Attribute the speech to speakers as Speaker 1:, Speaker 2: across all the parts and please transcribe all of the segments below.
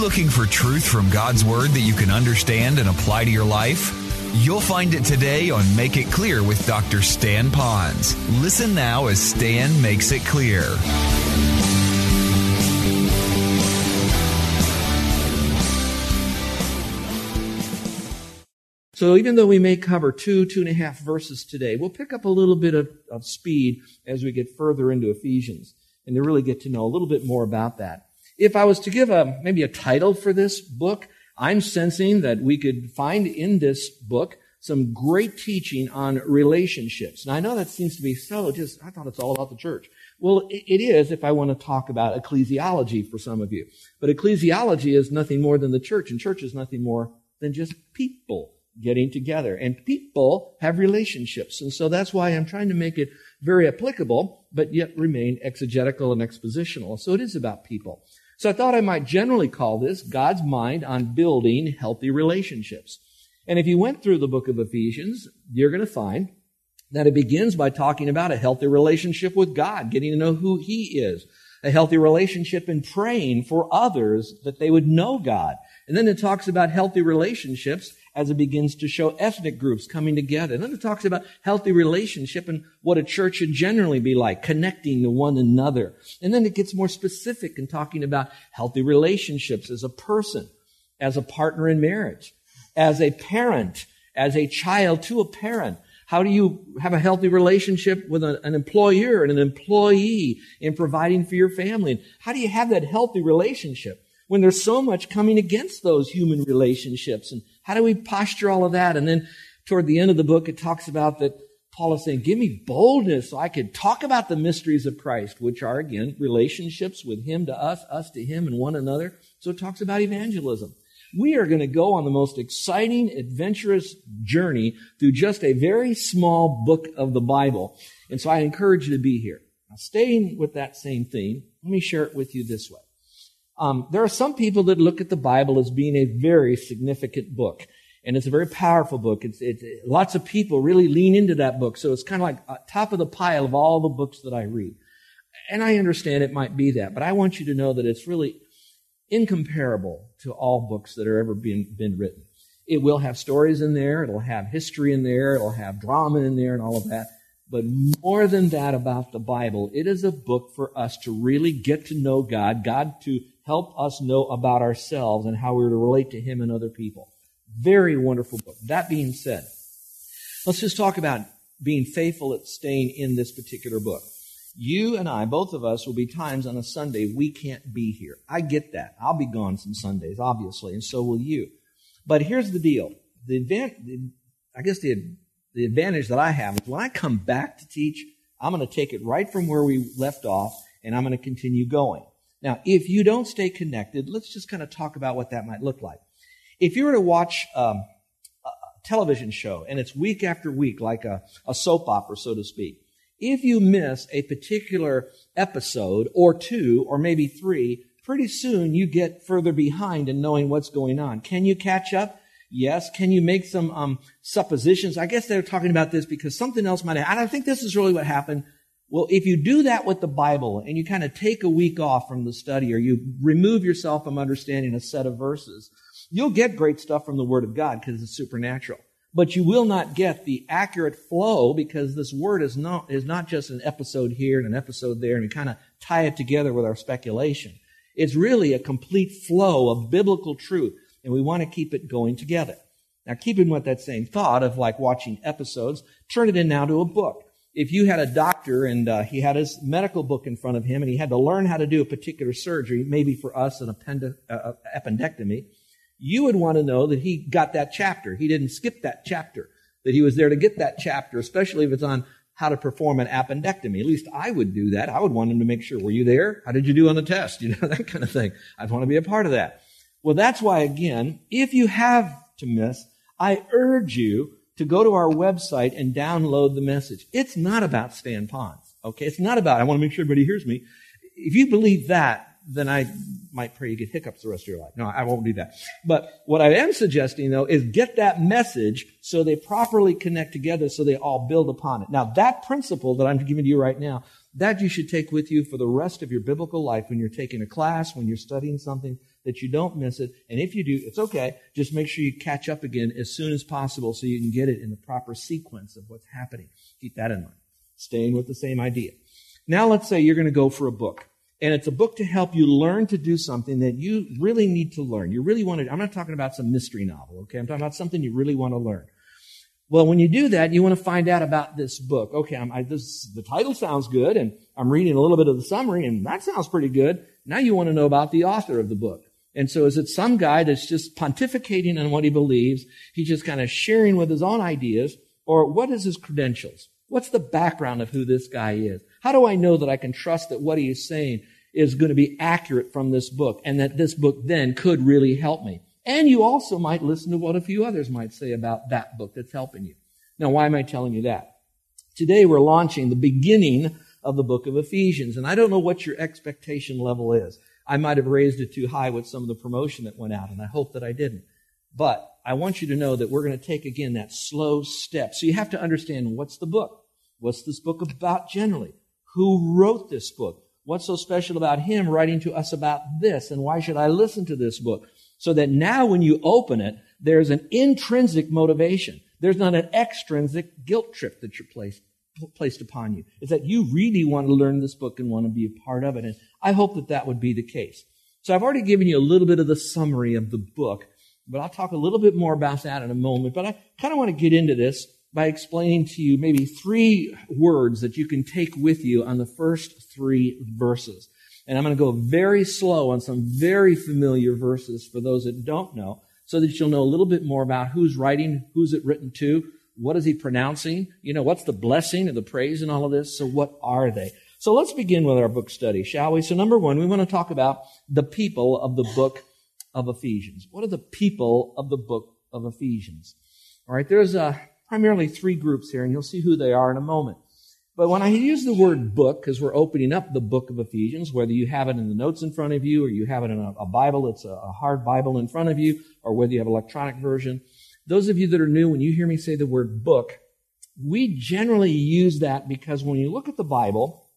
Speaker 1: looking for truth from God's Word that you can understand and apply to your life? You'll find it today on Make It Clear with Dr. Stan Ponz. Listen now as Stan makes it clear.
Speaker 2: So even though we may cover two, two and a half verses today, we'll pick up a little bit of, of speed as we get further into Ephesians and to really get to know a little bit more about that. If I was to give a, maybe a title for this book, I'm sensing that we could find in this book some great teaching on relationships. And I know that seems to be so just, I thought it's all about the church. Well, it is if I want to talk about ecclesiology for some of you. But ecclesiology is nothing more than the church, and church is nothing more than just people getting together. And people have relationships. And so that's why I'm trying to make it very applicable, but yet remain exegetical and expositional. So it is about people. So I thought I might generally call this God's mind on building healthy relationships. And if you went through the book of Ephesians, you're going to find that it begins by talking about a healthy relationship with God, getting to know who He is, a healthy relationship in praying for others that they would know God. And then it talks about healthy relationships as it begins to show ethnic groups coming together. And then it talks about healthy relationship and what a church should generally be like, connecting to one another. And then it gets more specific in talking about healthy relationships as a person, as a partner in marriage, as a parent, as a child to a parent. How do you have a healthy relationship with an employer and an employee in providing for your family? And how do you have that healthy relationship when there's so much coming against those human relationships? And how do we posture all of that? And then toward the end of the book, it talks about that Paul is saying, give me boldness so I could talk about the mysteries of Christ, which are again relationships with him to us, us to him and one another. So it talks about evangelism. We are going to go on the most exciting, adventurous journey through just a very small book of the Bible. And so I encourage you to be here. Now, staying with that same theme, let me share it with you this way. Um, there are some people that look at the Bible as being a very significant book. And it's a very powerful book. It's, it's lots of people really lean into that book. So it's kind of like top of the pile of all the books that I read. And I understand it might be that, but I want you to know that it's really incomparable to all books that are ever been, been written. It will have stories in there. It'll have history in there. It'll have drama in there and all of that. But more than that about the Bible, it is a book for us to really get to know God, God to help us know about ourselves and how we're to relate to Him and other people. Very wonderful book. That being said, let's just talk about being faithful at staying in this particular book. You and I, both of us, will be times on a Sunday we can't be here. I get that. I'll be gone some Sundays, obviously, and so will you. But here's the deal. The advan- I guess the, the advantage that I have is when I come back to teach, I'm going to take it right from where we left off and I'm going to continue going. Now, if you don't stay connected, let's just kind of talk about what that might look like. If you were to watch um, a television show and it's week after week, like a, a soap opera, so to speak, if you miss a particular episode or two or maybe three, pretty soon you get further behind in knowing what's going on. Can you catch up? Yes. Can you make some um, suppositions? I guess they're talking about this because something else might happen. I think this is really what happened well, if you do that with the Bible and you kind of take a week off from the study or you remove yourself from understanding a set of verses, you'll get great stuff from the Word of God because it's supernatural. But you will not get the accurate flow because this Word is not, is not just an episode here and an episode there and we kind of tie it together with our speculation. It's really a complete flow of biblical truth and we want to keep it going together. Now, keeping with that same thought of like watching episodes, turn it in now to a book if you had a doctor and uh, he had his medical book in front of him and he had to learn how to do a particular surgery, maybe for us an appendi- uh, appendectomy, you would want to know that he got that chapter. He didn't skip that chapter, that he was there to get that chapter, especially if it's on how to perform an appendectomy. At least I would do that. I would want him to make sure, were you there? How did you do on the test? You know, that kind of thing. I'd want to be a part of that. Well, that's why, again, if you have to miss, I urge you to go to our website and download the message. It's not about Stan Ponz. Okay. It's not about, I want to make sure everybody hears me. If you believe that, then I might pray you get hiccups the rest of your life. No, I won't do that. But what I am suggesting though is get that message so they properly connect together so they all build upon it. Now that principle that I'm giving to you right now, that you should take with you for the rest of your biblical life when you're taking a class, when you're studying something, that you don't miss it. And if you do, it's okay. Just make sure you catch up again as soon as possible so you can get it in the proper sequence of what's happening. Keep that in mind. Staying with the same idea. Now let's say you're going to go for a book. And it's a book to help you learn to do something that you really need to learn. You really want to, I'm not talking about some mystery novel, okay? I'm talking about something you really want to learn. Well, when you do that, you want to find out about this book. Okay, I, this, the title sounds good, and I'm reading a little bit of the summary, and that sounds pretty good. Now you want to know about the author of the book. And so is it some guy that's just pontificating on what he believes? He's just kind of sharing with his own ideas, or what is his credentials? What's the background of who this guy is? How do I know that I can trust that what he is saying is going to be accurate from this book and that this book then could really help me? And you also might listen to what a few others might say about that book that's helping you. Now, why am I telling you that? Today we're launching the beginning of the book of Ephesians, and I don't know what your expectation level is. I might have raised it too high with some of the promotion that went out, and I hope that I didn't. But I want you to know that we're going to take again that slow step. So you have to understand what's the book? What's this book about generally? Who wrote this book? What's so special about him writing to us about this? And why should I listen to this book? so that now when you open it, there's an intrinsic motivation. There's not an extrinsic guilt trip that you're placed, placed upon you. is that you really want to learn this book and want to be a part of it. And I hope that that would be the case. So I've already given you a little bit of the summary of the book, but I'll talk a little bit more about that in a moment. But I kind of want to get into this by explaining to you maybe three words that you can take with you on the first three verses. And I'm going to go very slow on some very familiar verses for those that don't know, so that you'll know a little bit more about who's writing, who's it written to, what is he pronouncing, you know, what's the blessing and the praise and all of this. So what are they? So let's begin with our book study, shall we? So number one, we want to talk about the people of the book of Ephesians. What are the people of the book of Ephesians? All right, there's uh, primarily three groups here, and you'll see who they are in a moment. But when I use the word book, because we're opening up the book of Ephesians, whether you have it in the notes in front of you, or you have it in a, a Bible, it's a, a hard Bible in front of you, or whether you have electronic version, those of you that are new, when you hear me say the word book, we generally use that because when you look at the Bible,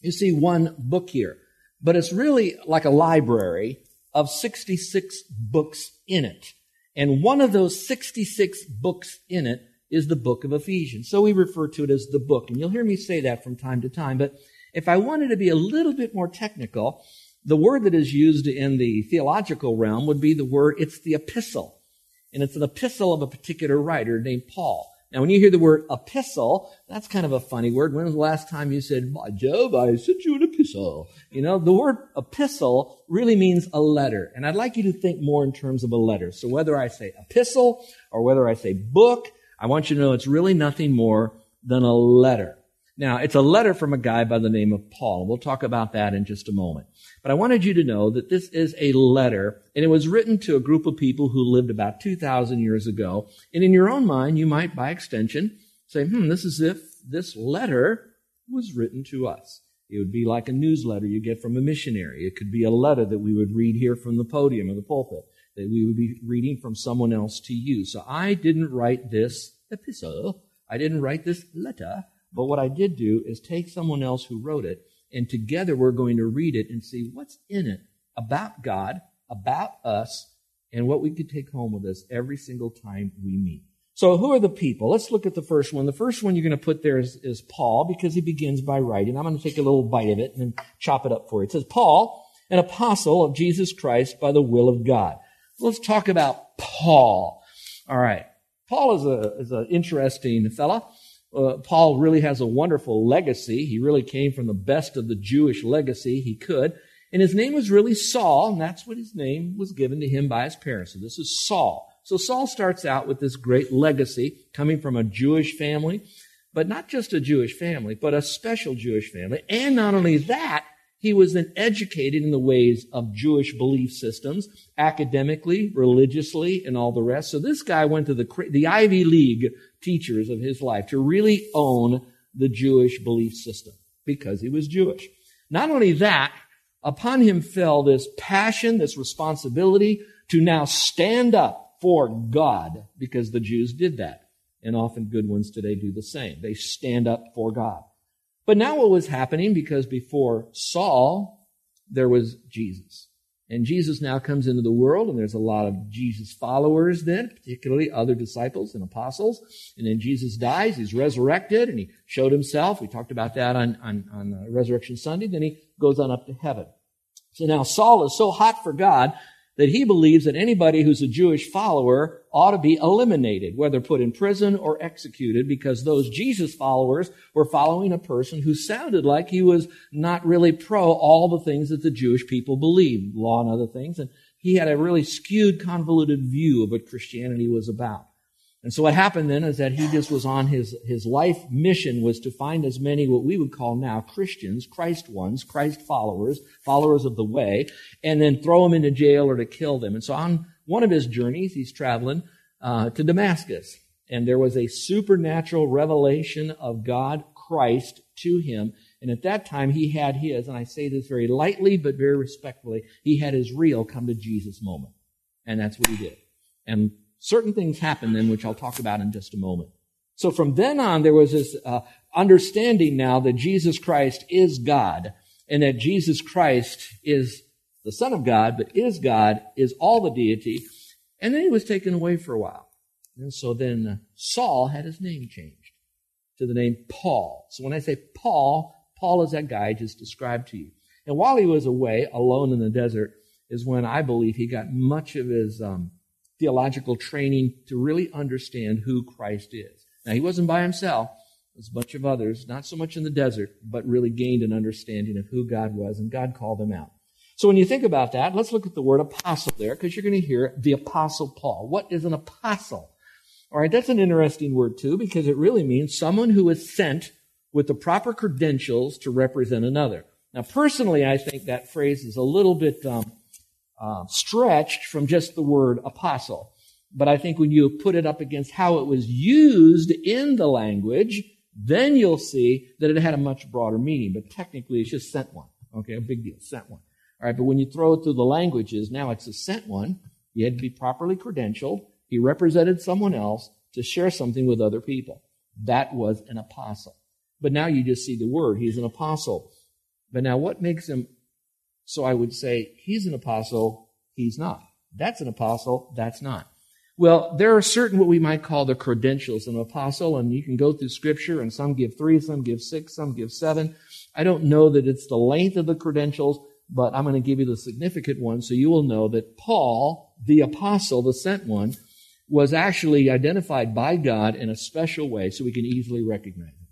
Speaker 2: you see one book here. But it's really like a library of 66 books in it. And one of those 66 books in it is the book of Ephesians. So we refer to it as the book. And you'll hear me say that from time to time. But if I wanted to be a little bit more technical, the word that is used in the theological realm would be the word, it's the epistle. And it's an epistle of a particular writer named Paul. Now, when you hear the word epistle, that's kind of a funny word. When was the last time you said, by Jove, I sent you an epistle? You know, the word epistle really means a letter. And I'd like you to think more in terms of a letter. So whether I say epistle or whether I say book I want you to know it's really nothing more than a letter. Now, it's a letter from a guy by the name of Paul. We'll talk about that in just a moment. But I wanted you to know that this is a letter, and it was written to a group of people who lived about 2,000 years ago. And in your own mind, you might, by extension, say, hmm, this is if this letter was written to us. It would be like a newsletter you get from a missionary. It could be a letter that we would read here from the podium or the pulpit that we would be reading from someone else to you. So I didn't write this epistle. I didn't write this letter. But what I did do is take someone else who wrote it, and together we're going to read it and see what's in it about God, about us, and what we could take home with us every single time we meet. So who are the people? Let's look at the first one. The first one you're going to put there is, is Paul because he begins by writing. I'm going to take a little bite of it and chop it up for you. It says, Paul, an apostle of Jesus Christ by the will of God. Let's talk about Paul. All right. Paul is a is an interesting fella. Uh, Paul really has a wonderful legacy. He really came from the best of the Jewish legacy he could. And his name was really Saul, and that's what his name was given to him by his parents. So this is Saul. So Saul starts out with this great legacy coming from a Jewish family. but not just a Jewish family, but a special Jewish family. And not only that, he was then educated in the ways of Jewish belief systems, academically, religiously, and all the rest. So this guy went to the, the Ivy League teachers of his life to really own the Jewish belief system because he was Jewish. Not only that, upon him fell this passion, this responsibility to now stand up for God because the Jews did that. And often good ones today do the same. They stand up for God. But now what was happening, because before Saul, there was Jesus. And Jesus now comes into the world, and there's a lot of Jesus followers then, particularly other disciples and apostles. And then Jesus dies, he's resurrected, and he showed himself. We talked about that on, on, on Resurrection Sunday. Then he goes on up to heaven. So now Saul is so hot for God that he believes that anybody who's a Jewish follower ought to be eliminated, whether put in prison or executed, because those Jesus followers were following a person who sounded like he was not really pro all the things that the Jewish people believed, law and other things. And he had a really skewed, convoluted view of what Christianity was about. And so what happened then is that he just was on his, his life mission was to find as many what we would call now Christians, Christ ones, Christ followers, followers of the way, and then throw them into jail or to kill them. And so on one of his journeys, he's traveling uh, to Damascus. And there was a supernatural revelation of God, Christ, to him. And at that time, he had his, and I say this very lightly but very respectfully, he had his real come to Jesus moment. And that's what he did. And certain things happened then, which I'll talk about in just a moment. So from then on, there was this uh, understanding now that Jesus Christ is God and that Jesus Christ is the Son of God, but is God, is all the deity. And then he was taken away for a while. And so then Saul had his name changed to the name Paul. So when I say Paul, Paul is that guy I just described to you. And while he was away, alone in the desert, is when I believe he got much of his um, theological training to really understand who Christ is. Now, he wasn't by himself. There's a bunch of others, not so much in the desert, but really gained an understanding of who God was, and God called them out. So when you think about that, let's look at the word apostle there, because you're going to hear the apostle Paul. What is an apostle? All right, that's an interesting word too, because it really means someone who is sent with the proper credentials to represent another. Now, personally, I think that phrase is a little bit um, uh, stretched from just the word apostle. But I think when you put it up against how it was used in the language, then you'll see that it had a much broader meaning. But technically, it's just sent one. Okay, a big deal, sent one. All right, but when you throw it through the languages, now it's a sent one. He had to be properly credentialed. He represented someone else to share something with other people. That was an apostle. But now you just see the word. He's an apostle. But now what makes him so I would say he's an apostle, he's not. That's an apostle, that's not. Well, there are certain what we might call the credentials of an apostle, and you can go through scripture, and some give three, some give six, some give seven. I don't know that it's the length of the credentials, but I'm going to give you the significant one so you will know that Paul, the apostle, the sent one, was actually identified by God in a special way so we can easily recognize him.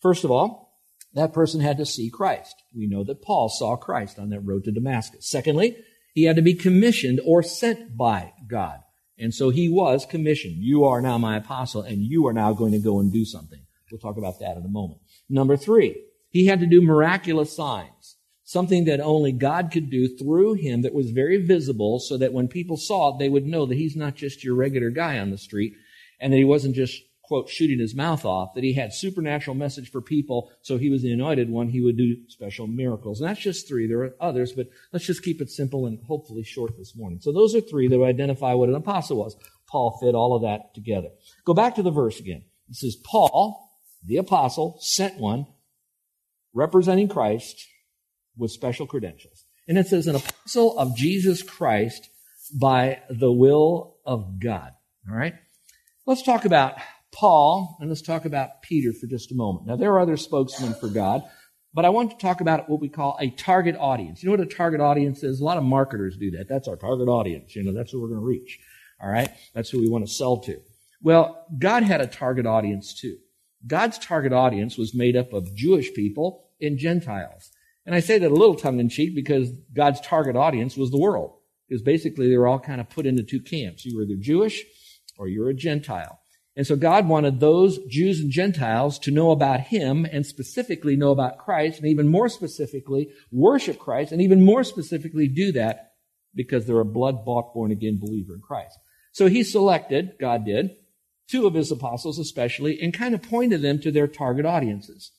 Speaker 2: First of all, that person had to see Christ. We know that Paul saw Christ on that road to Damascus. Secondly, he had to be commissioned or sent by God. And so he was commissioned. You are now my apostle, and you are now going to go and do something. We'll talk about that in a moment. Number three, he had to do miraculous signs. Something that only God could do through him that was very visible so that when people saw it, they would know that he's not just your regular guy on the street and that he wasn't just quote, shooting his mouth off, that he had supernatural message for people, so he was the anointed one, he would do special miracles. And that's just three. There are others, but let's just keep it simple and hopefully short this morning. So those are three that identify what an apostle was. Paul fit all of that together. Go back to the verse again. It says, Paul, the apostle, sent one, representing Christ with special credentials. And it says, an apostle of Jesus Christ by the will of God. All right? Let's talk about Paul, and let's talk about Peter for just a moment. Now, there are other spokesmen for God, but I want to talk about what we call a target audience. You know what a target audience is? A lot of marketers do that. That's our target audience. You know, that's who we're going to reach. All right? That's who we want to sell to. Well, God had a target audience too. God's target audience was made up of Jewish people and Gentiles. And I say that a little tongue in cheek because God's target audience was the world. Because basically they were all kind of put into two camps. You were either Jewish or you're a Gentile. And so God wanted those Jews and Gentiles to know about Him and specifically know about Christ and even more specifically worship Christ and even more specifically do that because they're a blood bought born again believer in Christ. So He selected, God did, two of His apostles especially and kind of pointed them to their target audiences.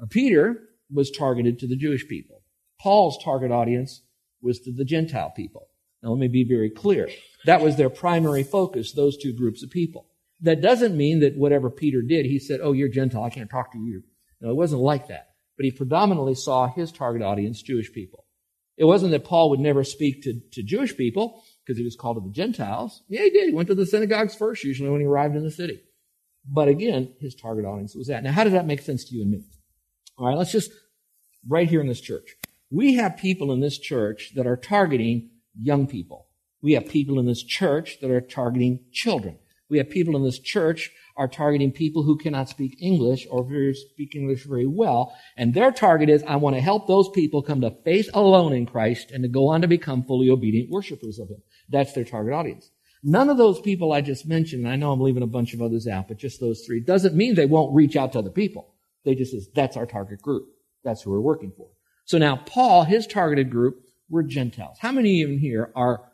Speaker 2: Uh, Peter was targeted to the Jewish people. Paul's target audience was to the Gentile people. Now let me be very clear. That was their primary focus, those two groups of people. That doesn't mean that whatever Peter did, he said, Oh, you're Gentile, I can't talk to you. No, it wasn't like that. But he predominantly saw his target audience, Jewish people. It wasn't that Paul would never speak to, to Jewish people because he was called to the Gentiles. Yeah, he did. He went to the synagogues first, usually when he arrived in the city. But again, his target audience was that. Now, how does that make sense to you and me? All right, let's just, right here in this church. We have people in this church that are targeting young people. We have people in this church that are targeting children. We have people in this church are targeting people who cannot speak English or speak English very well. And their target is, I want to help those people come to faith alone in Christ and to go on to become fully obedient worshipers of Him. That's their target audience. None of those people I just mentioned, and I know I'm leaving a bunch of others out, but just those three, doesn't mean they won't reach out to other people. They just says, that's our target group. That's who we're working for. So now Paul, his targeted group were Gentiles. How many of even here are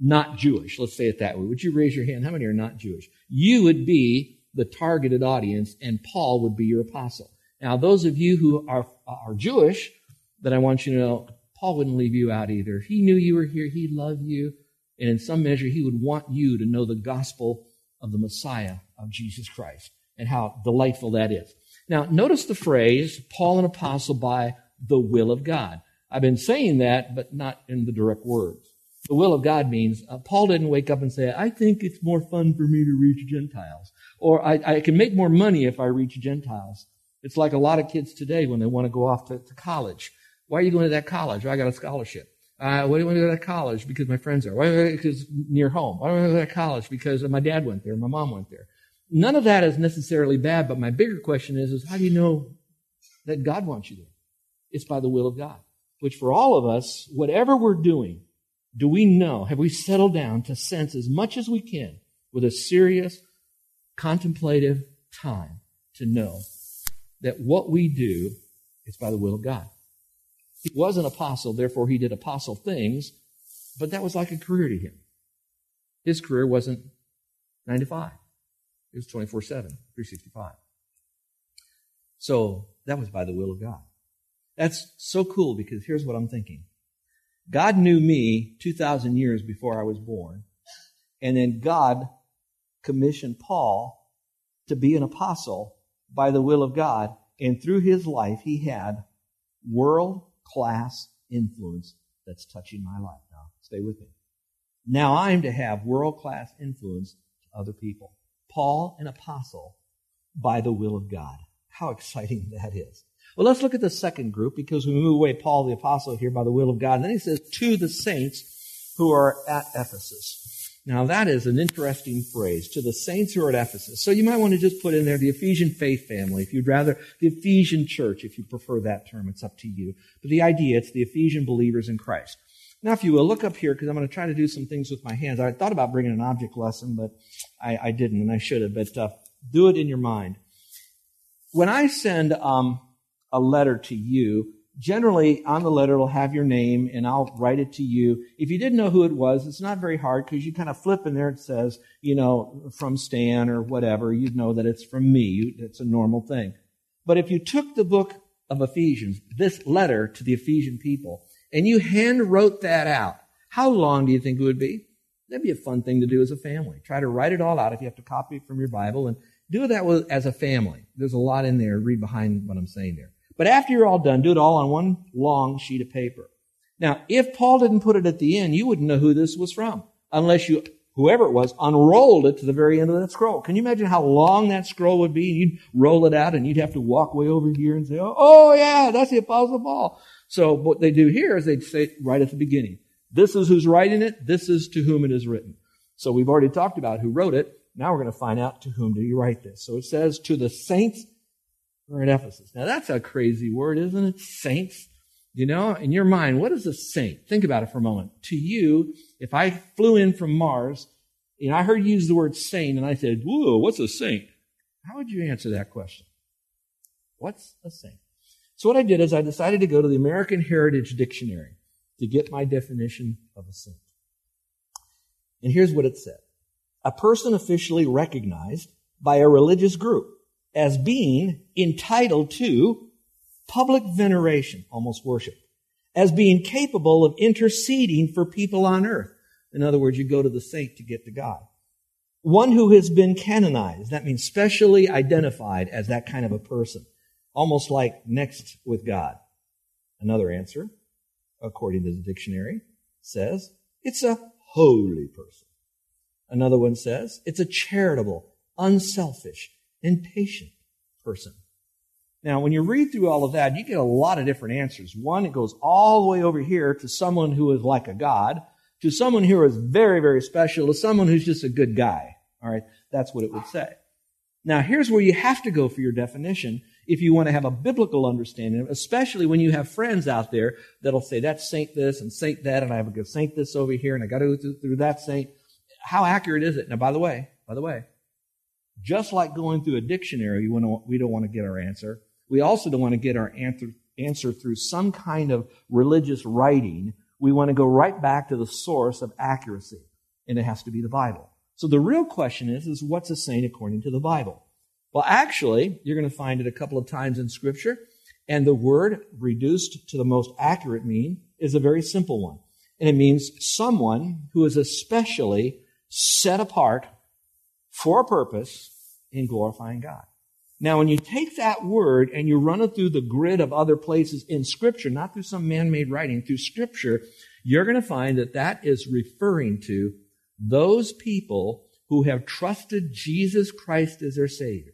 Speaker 2: not Jewish. Let's say it that way. Would you raise your hand? How many are not Jewish? You would be the targeted audience and Paul would be your apostle. Now, those of you who are, are Jewish, that I want you to know, Paul wouldn't leave you out either. He knew you were here, he loved you. And in some measure, he would want you to know the gospel of the Messiah of Jesus Christ and how delightful that is. Now, notice the phrase, Paul an apostle by the will of God. I've been saying that, but not in the direct words the will of God means uh, Paul didn't wake up and say, I think it's more fun for me to reach Gentiles. Or I, I, can make more money if I reach Gentiles. It's like a lot of kids today when they want to go off to, to college. Why are you going to that college? I got a scholarship. Uh, why do you want to go to that college? Because my friends are. Why? Because near home. Why do I want to go to that college? Because my dad went there, my mom went there. None of that is necessarily bad, but my bigger question is, is how do you know that God wants you there? It's by the will of God. Which for all of us, whatever we're doing, do we know, have we settled down to sense as much as we can with a serious, contemplative time to know that what we do is by the will of God? He was an apostle, therefore he did apostle things, but that was like a career to him. His career wasn't 9 to 5. It was 24 7, 365. So that was by the will of God. That's so cool because here's what I'm thinking. God knew me 2,000 years before I was born. And then God commissioned Paul to be an apostle by the will of God. And through his life, he had world class influence that's touching my life now. Stay with me. Now I'm to have world class influence to other people. Paul, an apostle by the will of God. How exciting that is. Well, let's look at the second group because we move away Paul the apostle here by the will of God. And then he says, to the saints who are at Ephesus. Now that is an interesting phrase, to the saints who are at Ephesus. So you might want to just put in there the Ephesian faith family, if you'd rather, the Ephesian church, if you prefer that term, it's up to you. But the idea, it's the Ephesian believers in Christ. Now, if you will, look up here because I'm going to try to do some things with my hands. I thought about bringing an object lesson, but I, I didn't, and I should have. But uh, do it in your mind. When I send um, a letter to you. Generally, on the letter, it'll have your name and I'll write it to you. If you didn't know who it was, it's not very hard because you kind of flip in there. And it says, you know, from Stan or whatever. You'd know that it's from me. It's a normal thing. But if you took the book of Ephesians, this letter to the Ephesian people, and you hand wrote that out, how long do you think it would be? That'd be a fun thing to do as a family. Try to write it all out if you have to copy it from your Bible and do that as a family. There's a lot in there. Read behind what I'm saying there. But after you're all done, do it all on one long sheet of paper. Now, if Paul didn't put it at the end, you wouldn't know who this was from unless you, whoever it was, unrolled it to the very end of that scroll. Can you imagine how long that scroll would be? You'd roll it out and you'd have to walk way over here and say, oh, oh yeah, that's the apostle Paul. So what they do here is they say right at the beginning, this is who's writing it. This is to whom it is written. So we've already talked about who wrote it. Now we're going to find out to whom did he write this. So it says to the saints we're at Ephesus. Now that's a crazy word, isn't it? Saints. You know, in your mind, what is a saint? Think about it for a moment. To you, if I flew in from Mars and I heard you use the word saint, and I said, Whoa, what's a saint? How would you answer that question? What's a saint? So what I did is I decided to go to the American Heritage Dictionary to get my definition of a saint. And here's what it said. A person officially recognized by a religious group as being entitled to public veneration, almost worship, as being capable of interceding for people on earth. In other words, you go to the saint to get to God. One who has been canonized, that means specially identified as that kind of a person, almost like next with God. Another answer, according to the dictionary, says it's a holy person. Another one says it's a charitable, unselfish, and patient person. Now, when you read through all of that, you get a lot of different answers. One, it goes all the way over here to someone who is like a God, to someone who is very, very special, to someone who's just a good guy. All right. That's what it would say. Now, here's where you have to go for your definition if you want to have a biblical understanding, especially when you have friends out there that'll say, that's saint this and saint that, and I have a good saint this over here, and I got to go through that saint. How accurate is it? Now, by the way, by the way, just like going through a dictionary, we don't want to get our answer. We also don't want to get our answer, answer through some kind of religious writing. We want to go right back to the source of accuracy, and it has to be the Bible. So the real question is, is what's a saint according to the Bible? Well, actually, you're going to find it a couple of times in Scripture, and the word reduced to the most accurate mean is a very simple one. And it means someone who is especially set apart for a purpose in glorifying God. Now, when you take that word and you run it through the grid of other places in Scripture, not through some man-made writing, through Scripture, you're going to find that that is referring to those people who have trusted Jesus Christ as their Savior.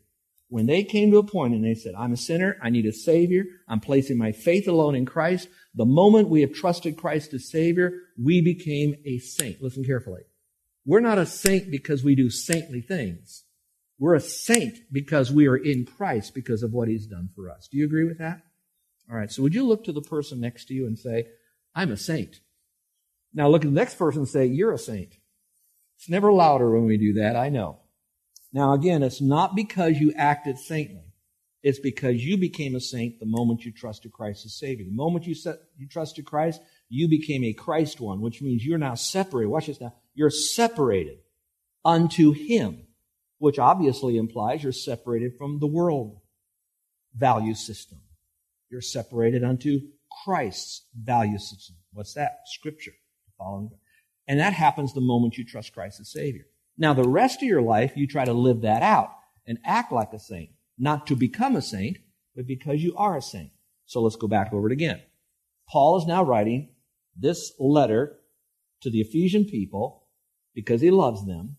Speaker 2: When they came to a point and they said, I'm a sinner, I need a Savior, I'm placing my faith alone in Christ, the moment we have trusted Christ as Savior, we became a saint. Listen carefully. We're not a saint because we do saintly things. We're a saint because we are in Christ because of what He's done for us. Do you agree with that? All right, so would you look to the person next to you and say, I'm a saint? Now look at the next person and say, You're a saint. It's never louder when we do that, I know. Now again, it's not because you acted saintly. It's because you became a saint the moment you trusted Christ as Savior. The moment you, set, you trusted Christ, you became a Christ one, which means you're now separated. Watch this now. You're separated unto Him, which obviously implies you're separated from the world value system. You're separated unto Christ's value system. What's that? Scripture. Following and that happens the moment you trust Christ as Savior. Now, the rest of your life, you try to live that out and act like a saint. Not to become a saint, but because you are a saint. So let's go back over it again. Paul is now writing this letter to the Ephesian people because he loves them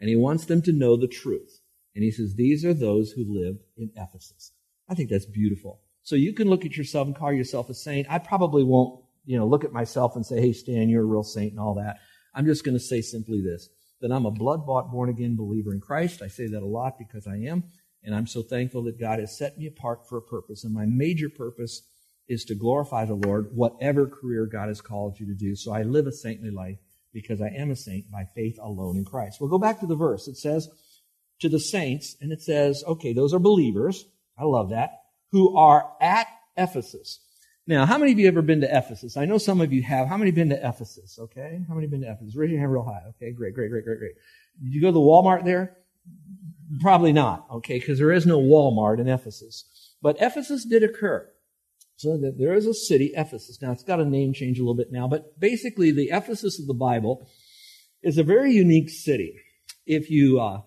Speaker 2: and he wants them to know the truth. And he says, These are those who live in Ephesus. I think that's beautiful. So you can look at yourself and call yourself a saint. I probably won't you know, look at myself and say, hey, Stan, you're a real saint and all that. I'm just going to say simply this that I'm a blood bought, born again believer in Christ. I say that a lot because I am. And I'm so thankful that God has set me apart for a purpose. And my major purpose is to glorify the Lord, whatever career God has called you to do. So I live a saintly life because I am a saint by faith alone in Christ. We'll go back to the verse. It says, to the saints, and it says, okay, those are believers. I love that. Who are at Ephesus. Now, how many of you ever been to Ephesus? I know some of you have. How many been to Ephesus? Okay. How many been to Ephesus? Raise your hand real high. Okay. Great, great, great, great, great. Did you go to the Walmart there? Probably not. Okay. Because there is no Walmart in Ephesus. But Ephesus did occur. So that there is a city, Ephesus. Now, it's got a name change a little bit now, but basically the Ephesus of the Bible is a very unique city. If you uh,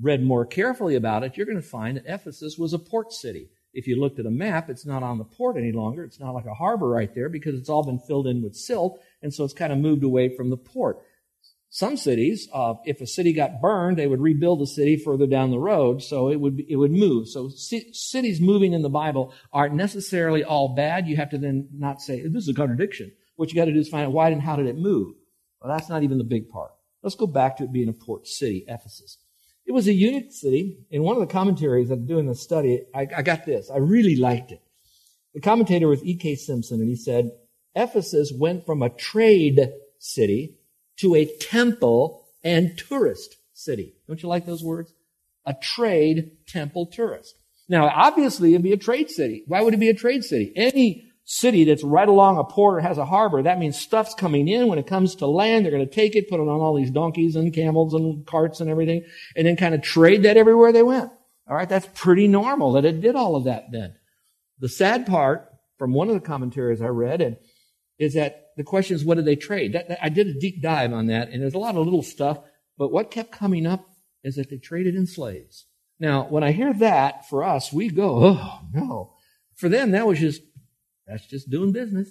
Speaker 2: read more carefully about it, you're going to find that Ephesus was a port city. If you looked at a map, it's not on the port any longer. It's not like a harbor right there because it's all been filled in with silt, and so it's kind of moved away from the port. Some cities, uh, if a city got burned, they would rebuild the city further down the road, so it would it would move. So c- cities moving in the Bible aren't necessarily all bad. You have to then not say this is a contradiction. What you got to do is find out why and how did it move. Well, that's not even the big part. Let's go back to it being a port city, Ephesus. It was a unique city. In one of the commentaries I'm doing the study, I, I got this. I really liked it. The commentator was E.K. Simpson, and he said, Ephesus went from a trade city to a temple and tourist city. Don't you like those words? A trade temple tourist. Now, obviously, it'd be a trade city. Why would it be a trade city? Any city that's right along a port or has a harbor, that means stuff's coming in. When it comes to land, they're going to take it, put it on all these donkeys and camels and carts and everything, and then kind of trade that everywhere they went. All right, that's pretty normal that it did all of that then. The sad part from one of the commentaries I read is that the question is, what did they trade? That, that, I did a deep dive on that, and there's a lot of little stuff, but what kept coming up is that they traded in slaves. Now, when I hear that, for us, we go, oh no. For them, that was just that's just doing business.